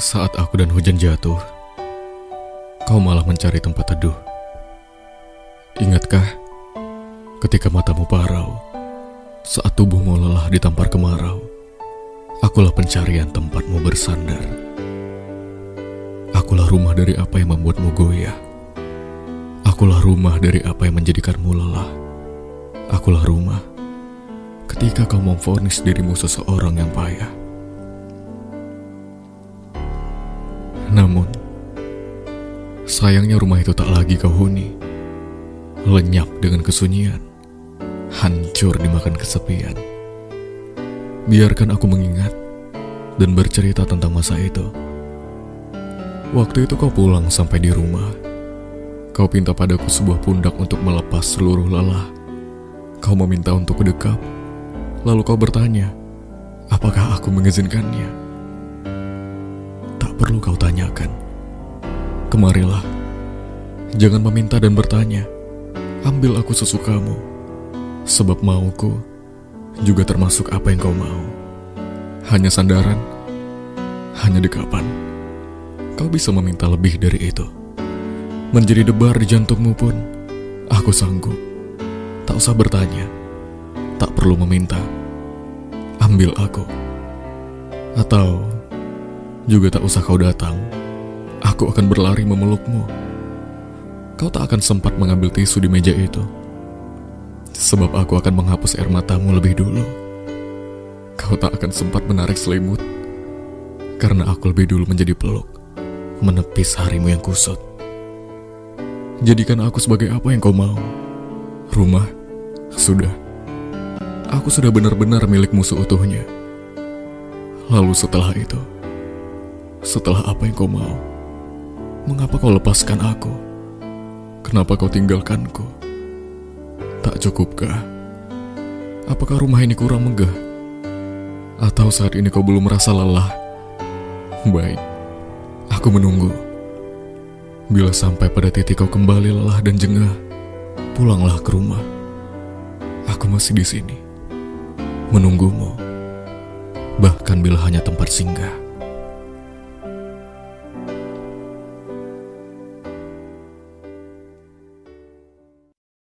Saat aku dan hujan jatuh, kau malah mencari tempat teduh. Ingatkah ketika matamu parau, saat tubuhmu lelah ditampar kemarau, akulah pencarian tempatmu bersandar. Akulah rumah dari apa yang membuatmu goyah. Akulah rumah dari apa yang menjadikanmu lelah. Akulah rumah ketika kau memfonis dirimu seseorang yang payah. Namun, sayangnya rumah itu tak lagi kau huni. Lenyap dengan kesunyian, hancur dimakan kesepian. Biarkan aku mengingat dan bercerita tentang masa itu. Waktu itu kau pulang sampai di rumah. Kau pinta padaku sebuah pundak untuk melepas seluruh lelah. Kau meminta untuk dekap, lalu kau bertanya, apakah aku mengizinkannya? Perlu kau tanyakan. Kemarilah, jangan meminta dan bertanya. Ambil aku sesukamu, sebab mauku juga termasuk apa yang kau mau. Hanya sandaran, hanya dekapan. Kau bisa meminta lebih dari itu. Menjadi debar di jantungmu pun, aku sanggup. Tak usah bertanya, tak perlu meminta. Ambil aku. Atau juga tak usah kau datang, aku akan berlari memelukmu. Kau tak akan sempat mengambil tisu di meja itu, sebab aku akan menghapus air matamu lebih dulu. Kau tak akan sempat menarik selimut, karena aku lebih dulu menjadi peluk, menepis harimu yang kusut. Jadikan aku sebagai apa yang kau mau. Rumah, sudah. Aku sudah benar-benar milikmu seutuhnya. Lalu setelah itu, setelah apa yang kau mau, mengapa kau lepaskan aku? Kenapa kau tinggalkanku? Tak cukupkah? Apakah rumah ini kurang megah? Atau saat ini kau belum merasa lelah? Baik, aku menunggu. Bila sampai pada titik kau kembali lelah dan jengah, pulanglah ke rumah. Aku masih di sini, menunggumu. Bahkan bila hanya tempat singgah.